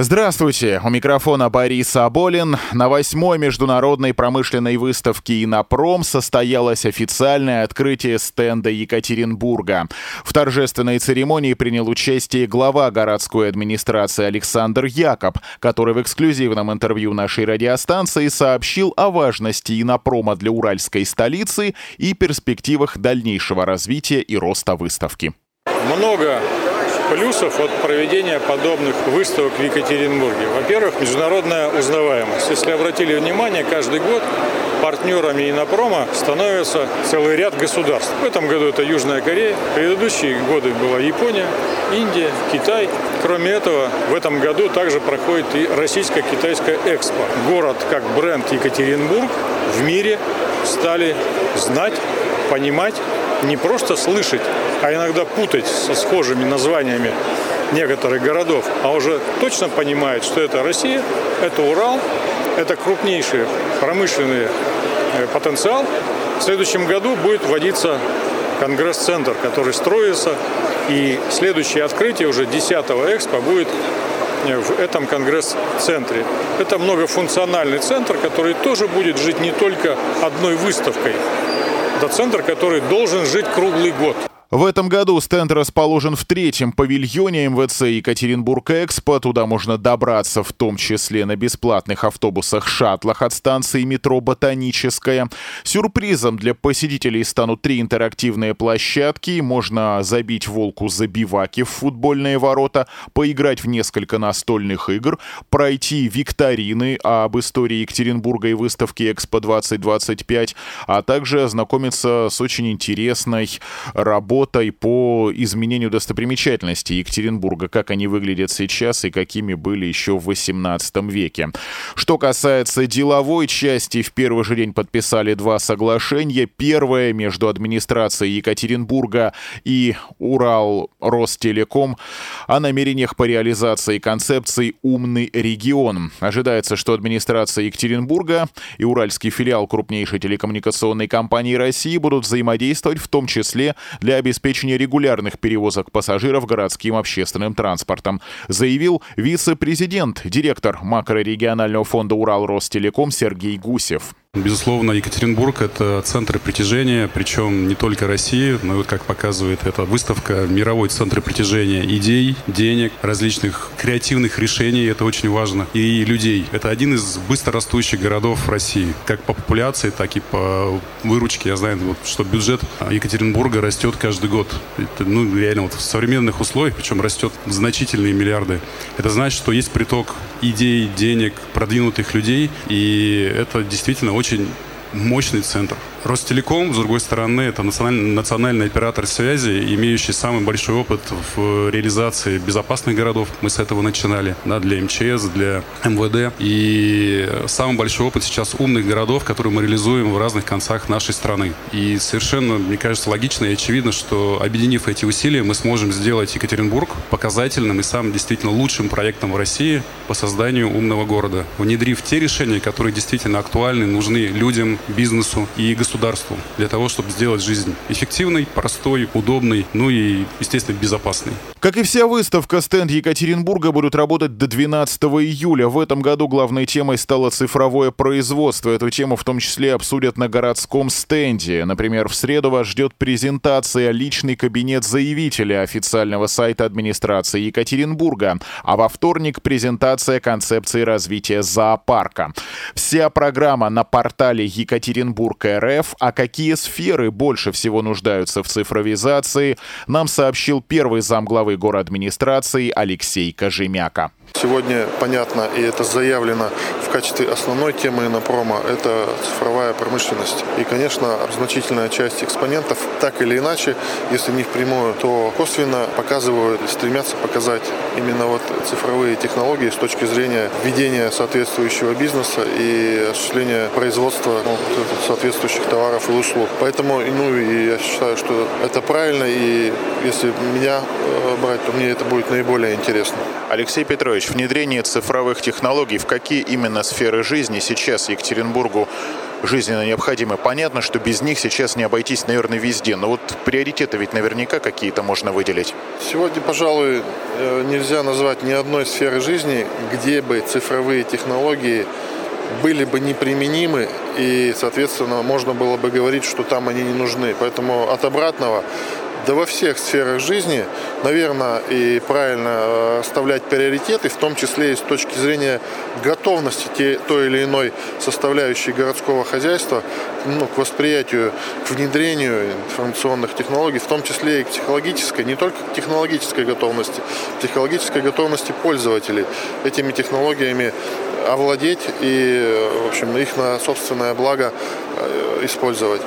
Здравствуйте, у микрофона Борис Аболин. На восьмой международной промышленной выставке «Инопром» состоялось официальное открытие стенда Екатеринбурга. В торжественной церемонии принял участие глава городской администрации Александр Якоб, который в эксклюзивном интервью нашей радиостанции сообщил о важности «Инопрома» для уральской столицы и перспективах дальнейшего развития и роста выставки. Много плюсов от проведения подобных выставок в Екатеринбурге. Во-первых, международная узнаваемость. Если обратили внимание, каждый год партнерами Инопрома становится целый ряд государств. В этом году это Южная Корея, в предыдущие годы была Япония, Индия, Китай. Кроме этого, в этом году также проходит и российско-китайская экспо. Город как бренд Екатеринбург в мире стали знать, понимать не просто слышать, а иногда путать со схожими названиями некоторых городов, а уже точно понимают, что это Россия, это Урал, это крупнейший промышленный э, потенциал. В следующем году будет вводиться конгресс-центр, который строится, и следующее открытие уже 10-го экспо будет э, в этом конгресс-центре. Это многофункциональный центр, который тоже будет жить не только одной выставкой, это центр, который должен жить круглый год. В этом году стенд расположен в третьем павильоне МВЦ Екатеринбург-Экспо. Туда можно добраться в том числе на бесплатных автобусах-шаттлах от станции метро «Ботаническая». Сюрпризом для посетителей станут три интерактивные площадки. Можно забить волку забиваки в футбольные ворота, поиграть в несколько настольных игр, пройти викторины об истории Екатеринбурга и выставки «Экспо-2025», а также ознакомиться с очень интересной работой работой по изменению достопримечательностей Екатеринбурга, как они выглядят сейчас и какими были еще в 18 веке. Что касается деловой части, в первый же день подписали два соглашения. Первое между администрацией Екатеринбурга и Урал Ростелеком о намерениях по реализации концепции «Умный регион». Ожидается, что администрация Екатеринбурга и уральский филиал крупнейшей телекоммуникационной компании России будут взаимодействовать в том числе для обеспечения обеспечения регулярных перевозок пассажиров городским общественным транспортом, заявил вице-президент, директор макрорегионального фонда «Урал Ростелеком» Сергей Гусев. Безусловно, Екатеринбург – это центр притяжения, причем не только России, но и, вот как показывает эта выставка, мировой центр притяжения идей, денег, различных креативных решений, это очень важно, и людей. Это один из быстро растущих городов России, как по популяции, так и по выручке. Я знаю, вот, что бюджет Екатеринбурга растет каждый год. Это, ну, реально, вот в современных условиях, причем растет значительные миллиарды. Это значит, что есть приток идей, денег, продвинутых людей, и это действительно очень мощный центр. Ростелеком, с другой стороны, это национальный, национальный оператор связи, имеющий самый большой опыт в реализации безопасных городов. Мы с этого начинали, да, для МЧС, для МВД. И самый большой опыт сейчас умных городов, которые мы реализуем в разных концах нашей страны. И совершенно, мне кажется, логично и очевидно, что объединив эти усилия, мы сможем сделать Екатеринбург показательным и самым действительно лучшим проектом в России по созданию умного города, внедрив те решения, которые действительно актуальны, нужны людям, бизнесу и государству государству для того, чтобы сделать жизнь эффективной, простой, удобной, ну и, естественно, безопасной. Как и вся выставка, стенд Екатеринбурга будут работать до 12 июля. В этом году главной темой стало цифровое производство. Эту тему в том числе обсудят на городском стенде. Например, в среду вас ждет презентация «Личный кабинет заявителя» официального сайта администрации Екатеринбурга. А во вторник презентация концепции развития зоопарка. Вся программа на портале Екатеринбург РФ а какие сферы больше всего нуждаются в цифровизации, нам сообщил первый замглавы администрации Алексей Кожемяка. Сегодня понятно, и это заявлено в качестве основной темы Инопрома, это цифровая промышленность. И, конечно, значительная часть экспонентов, так или иначе, если не впрямую, то косвенно показывают, стремятся показать именно вот цифровые технологии с точки зрения ведения соответствующего бизнеса и осуществления производства ну, соответствующих товаров и услуг. Поэтому, ну, и я считаю, что это правильно и если меня э, брать, то мне это будет наиболее интересно. Алексей Петрович, внедрение цифровых технологий в какие именно сферы жизни сейчас Екатеринбургу жизненно необходимы. Понятно, что без них сейчас не обойтись, наверное, везде. Но вот приоритеты ведь наверняка какие-то можно выделить. Сегодня, пожалуй, э, нельзя назвать ни одной сферы жизни, где бы цифровые технологии были бы неприменимы и, соответственно, можно было бы говорить, что там они не нужны. Поэтому от обратного да во всех сферах жизни, наверное, и правильно э, оставлять приоритеты, в том числе и с точки зрения готовности те, той или иной составляющей городского хозяйства ну, к восприятию, к внедрению информационных технологий, в том числе и к психологической, не только к технологической готовности, психологической готовности пользователей этими технологиями овладеть и, в общем, их на собственное благо э, использовать.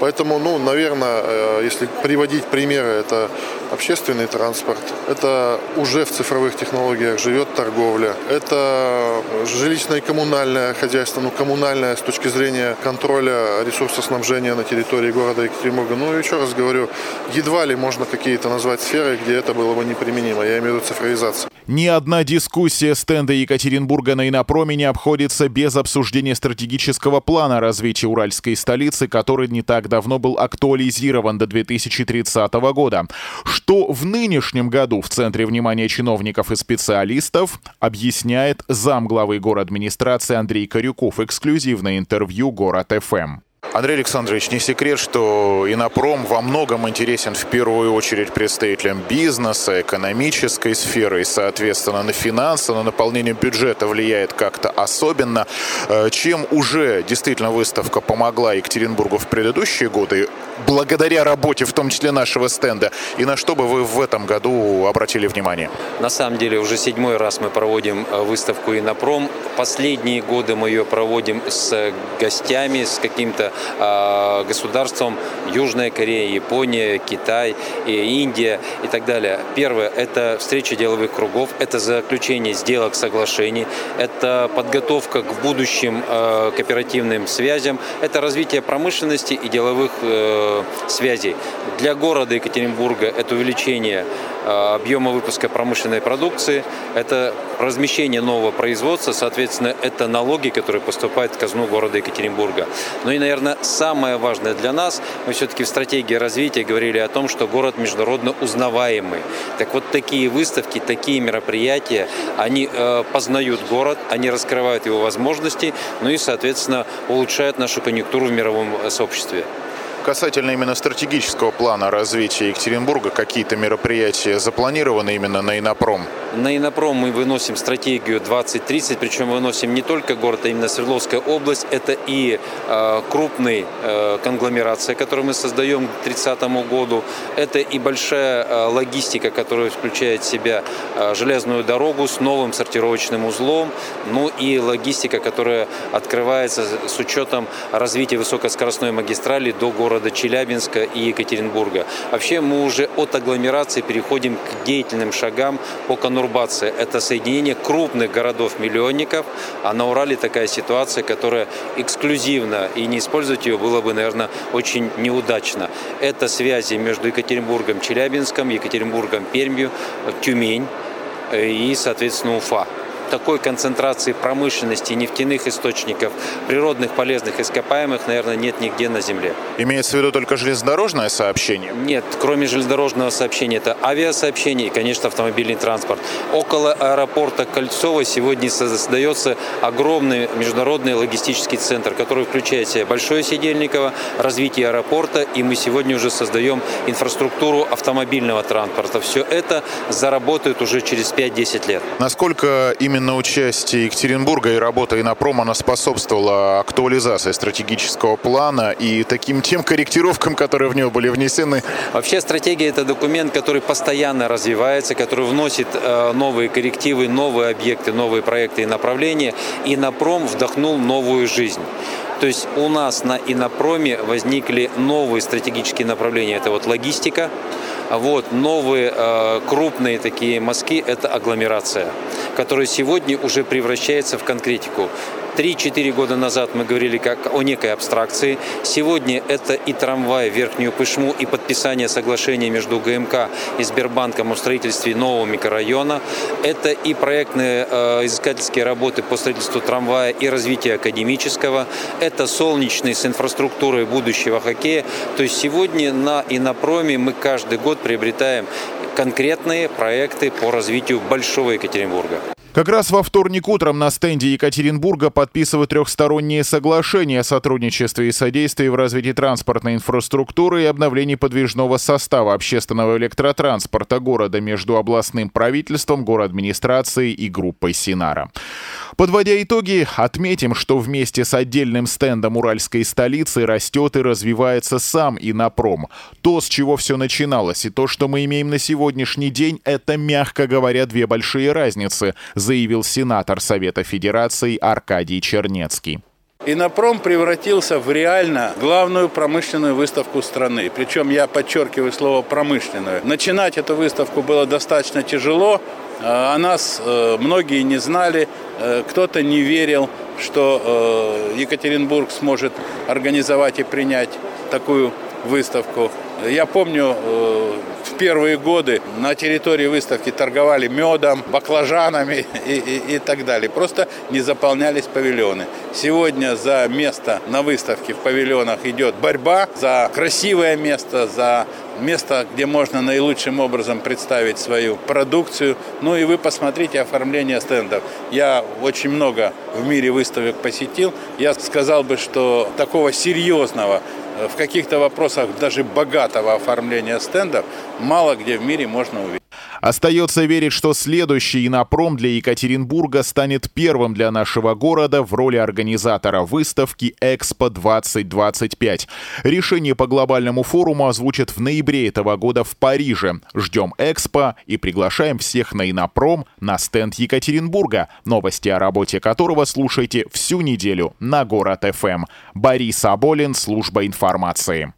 Поэтому, ну, наверное, э, если приводить примеры, это общественный транспорт, это уже в цифровых технологиях живет торговля, это жилищное и коммунальное хозяйство, ну, коммунальное с точки зрения контроля ресурсоснабжения на территории города Екатеринбурга. Ну, еще раз говорю, едва ли можно какие-то назвать сферы, где это было бы неприменимо. Я имею в виду цифровизацию. Ни одна дискуссия стенда Екатеринбурга на Инопроме не обходится без обсуждения стратегического плана развития уральской столицы, который не так давно был актуализирован до 2030 года. Что в нынешнем году в центре внимания чиновников и специалистов, объясняет замглавы город администрации Андрей Корюков. Эксклюзивное интервью «Город ФМ». Андрей Александрович, не секрет, что Инопром во многом интересен в первую очередь представителям бизнеса, экономической сферы и, соответственно, на финансы, на наполнение бюджета влияет как-то особенно. Э, чем уже действительно выставка помогла Екатеринбургу в предыдущие годы, благодаря работе, в том числе нашего стенда, и на что бы вы в этом году обратили внимание? На самом деле уже седьмой раз мы проводим э, выставку Инопром. Последние годы мы ее проводим с гостями, с каким-то э, государством Южная Корея, Япония, Китай, и Индия и так далее. Первое – это встреча деловых кругов, это заключение сделок, соглашений, это подготовка к будущим э, кооперативным связям, это развитие промышленности и деловых э, связей. Для города Екатеринбурга это увеличение Э, объема выпуска промышленной продукции, это размещение нового производства, соответственно, это налоги, которые поступают в казну города Екатеринбурга. Ну и, наверное, самое важное для нас, мы все-таки в стратегии развития говорили о том, что город международно узнаваемый. Так вот, такие выставки, такие мероприятия, они э, познают город, они раскрывают его возможности, ну и, соответственно, улучшают нашу конъюнктуру в мировом сообществе. Касательно именно стратегического плана развития Екатеринбурга, какие-то мероприятия запланированы именно на Инопром? На Инопром мы выносим стратегию 2030, причем выносим не только город, а именно Свердловская область. Это и э, крупный э, конгломерация, которую мы создаем к 30 году. Это и большая э, логистика, которая включает в себя э, железную дорогу с новым сортировочным узлом, ну и логистика, которая открывается с учетом развития высокоскоростной магистрали до города Челябинска и Екатеринбурга. Вообще мы уже от агломерации переходим к деятельным шагам по конурбации конурбация – это соединение крупных городов-миллионников, а на Урале такая ситуация, которая эксклюзивна, и не использовать ее было бы, наверное, очень неудачно. Это связи между Екатеринбургом, Челябинском, Екатеринбургом, Пермью, Тюмень э, и, соответственно, Уфа такой концентрации промышленности, нефтяных источников, природных полезных ископаемых, наверное, нет нигде на Земле. Имеется в виду только железнодорожное сообщение? Нет, кроме железнодорожного сообщения, это авиасообщение и, конечно, автомобильный транспорт. Около аэропорта Кольцова сегодня создается огромный международный логистический центр, который включает в себя Большое Сидельниково, развитие аэропорта, и мы сегодня уже создаем инфраструктуру автомобильного транспорта. Все это заработает уже через 5-10 лет. Насколько именно именно участие Екатеринбурга и работа Инопрома она способствовала актуализации стратегического плана и таким тем корректировкам, которые в него были внесены? Вообще стратегия – это документ, который постоянно развивается, который вносит э, новые коррективы, новые объекты, новые проекты и направления. Инопром вдохнул новую жизнь. То есть у нас на Инопроме возникли новые стратегические направления. Это вот логистика, вот, новые э, крупные такие мазки – это агломерация, которая сегодня уже превращается в конкретику. 3-4 года назад мы говорили как о некой абстракции. Сегодня это и трамвай в Верхнюю Пышму, и подписание соглашения между ГМК и Сбербанком о строительстве нового микрорайона. Это и проектные э, изыскательские работы по строительству трамвая и развитию академического. Это солнечный с инфраструктурой будущего хоккея. То есть сегодня на Инопроме мы каждый год приобретаем конкретные проекты по развитию Большого Екатеринбурга. Как раз во вторник утром на стенде Екатеринбурга подписывают трехсторонние соглашения о сотрудничестве и содействии в развитии транспортной инфраструктуры и обновлении подвижного состава общественного электротранспорта города между областным правительством, администрацией и группой Синара. Подводя итоги, отметим, что вместе с отдельным стендом уральской столицы растет и развивается сам Инопром. То, с чего все начиналось, и то, что мы имеем на сегодняшний день, это, мягко говоря, две большие разницы, заявил сенатор Совета Федерации Аркадий Чернецкий. Инопром превратился в реально главную промышленную выставку страны. Причем я подчеркиваю слово «промышленную». Начинать эту выставку было достаточно тяжело. Э, о нас э, многие не знали, э, кто-то не верил, что Екатеринбург сможет организовать и принять такую выставку. Я помню, первые годы на территории выставки торговали медом, баклажанами и, и, и так далее. Просто не заполнялись павильоны. Сегодня за место на выставке в павильонах идет борьба за красивое место, за место, где можно наилучшим образом представить свою продукцию. Ну и вы посмотрите оформление стендов. Я очень много в мире выставок посетил. Я сказал бы, что такого серьезного в каких-то вопросах даже богатого оформления стендов мало где в мире можно увидеть. Остается верить, что следующий инопром для Екатеринбурга станет первым для нашего города в роли организатора выставки Экспо 2025. Решение по глобальному форуму озвучат в ноябре этого года в Париже. Ждем Экспо и приглашаем всех на инопром на стенд Екатеринбурга, новости о работе которого слушайте всю неделю на Город ФМ. Борис Аболин, служба информации.